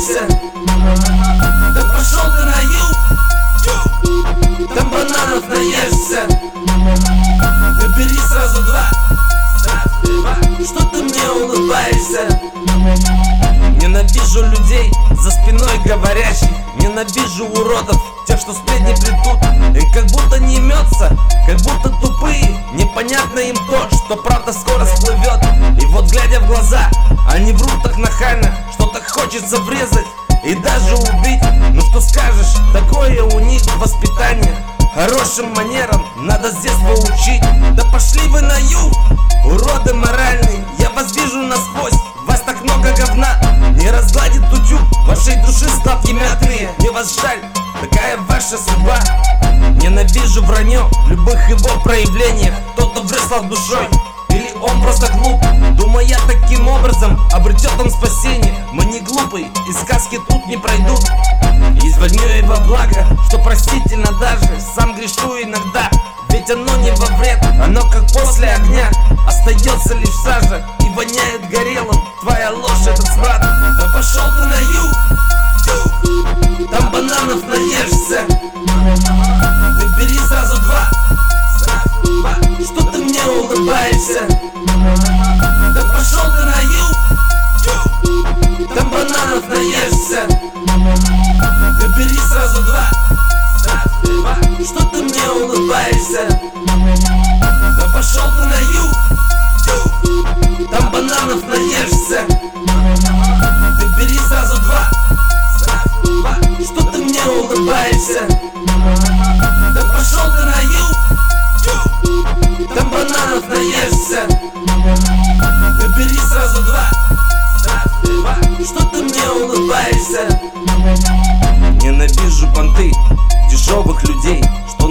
Джексон Да пошел ты на юг Там бананов наешься. Набери сразу два Что ты мне улыбаешься. Ненавижу людей за спиной говорящих. Ненавижу уродов, тех, что сплетни плетут. И как будто не имется, как будто тупые. Непонятно им то, что правда хочется врезать и даже убить. Ну что скажешь, такое у них воспитание. Хорошим манерам надо с детства учить. Да пошли вы на юг, уроды моральные. Я вас вижу насквозь, вас так много говна. Не разгладит утюг вашей души складки мятные Мне вас жаль, такая ваша судьба. Ненавижу вранье в любых его проявлениях. Кто-то врезал душой или он просто глуп он спасение. Мы не глупые, и сказки тут не пройдут. Есть во благо, что простительно даже. Сам грешу иногда, ведь оно не во вред. Оно как после огня, остается лишь сажа. И воняет горелым, твоя ложь этот смрад Да пошел ты на юг, там бананов наешься Там бананов наешься. Ты бери сразу два. Что ты мне улыбаешься? Да пошел ты на юг там бананов наешься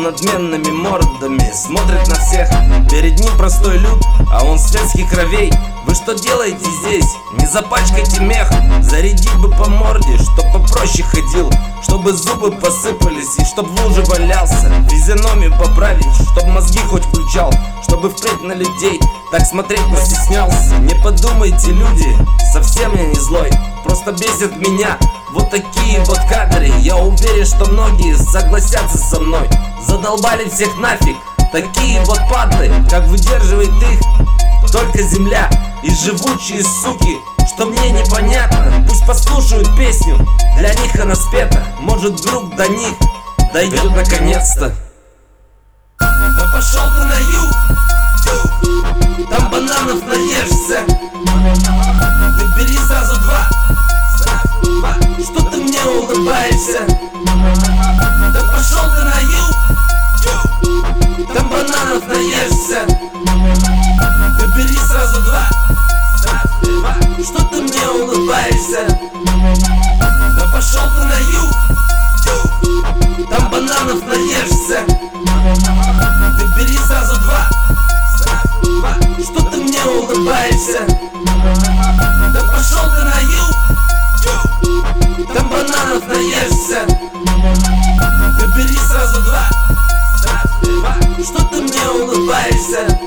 надменными мордами смотрят на всех. Перед ним простой люд, а он светских кровей. Вы что делаете здесь? Не запачкайте мех. Зарядить бы по морде, чтоб попроще ходил. Чтобы зубы посыпались и чтоб в луже валялся Физиономию поправить, чтоб мозги хоть включал. Чтобы впредь на людей так смотреть постеснялся Не подумайте, люди, совсем я не злой. Просто бесит меня вот такие вот кадры. Я уверен, что многие согласятся со мной Задолбали всех нафиг. Такие вот падлы, как выдерживает их только земля. И живучие суки что мне непонятно. Пусть послушают песню, для них она спета. Может вдруг до них дойдет наконец-то. Да пошел ты на юг, там бананов наешься. Ты бери сразу два, что ты мне улыбаешься? Да пошел ты на юг, Ты бери сразу два. Что ты мне улыбаешься? Да пошел ты на юг Там бананов наешься. Ты бери сразу два. Что ты мне улыбаешься? Да пошел ты на юг Там бананов наешься сразу